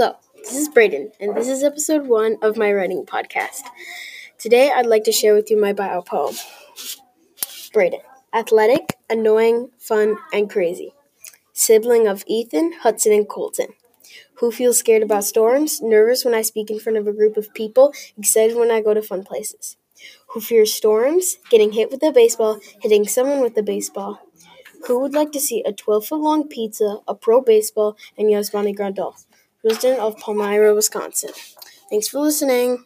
Hello, this is Braedon, and this is episode one of my writing podcast. Today, I'd like to share with you my bio poem. Braedon, athletic, annoying, fun, and crazy. Sibling of Ethan, Hudson, and Colton. Who feels scared about storms, nervous when I speak in front of a group of people, excited when I go to fun places. Who fears storms, getting hit with a baseball, hitting someone with a baseball. Who would like to see a 12 foot long pizza, a pro baseball, and Yasmani Grandal, resident of Palmyra, Wisconsin? Thanks for listening.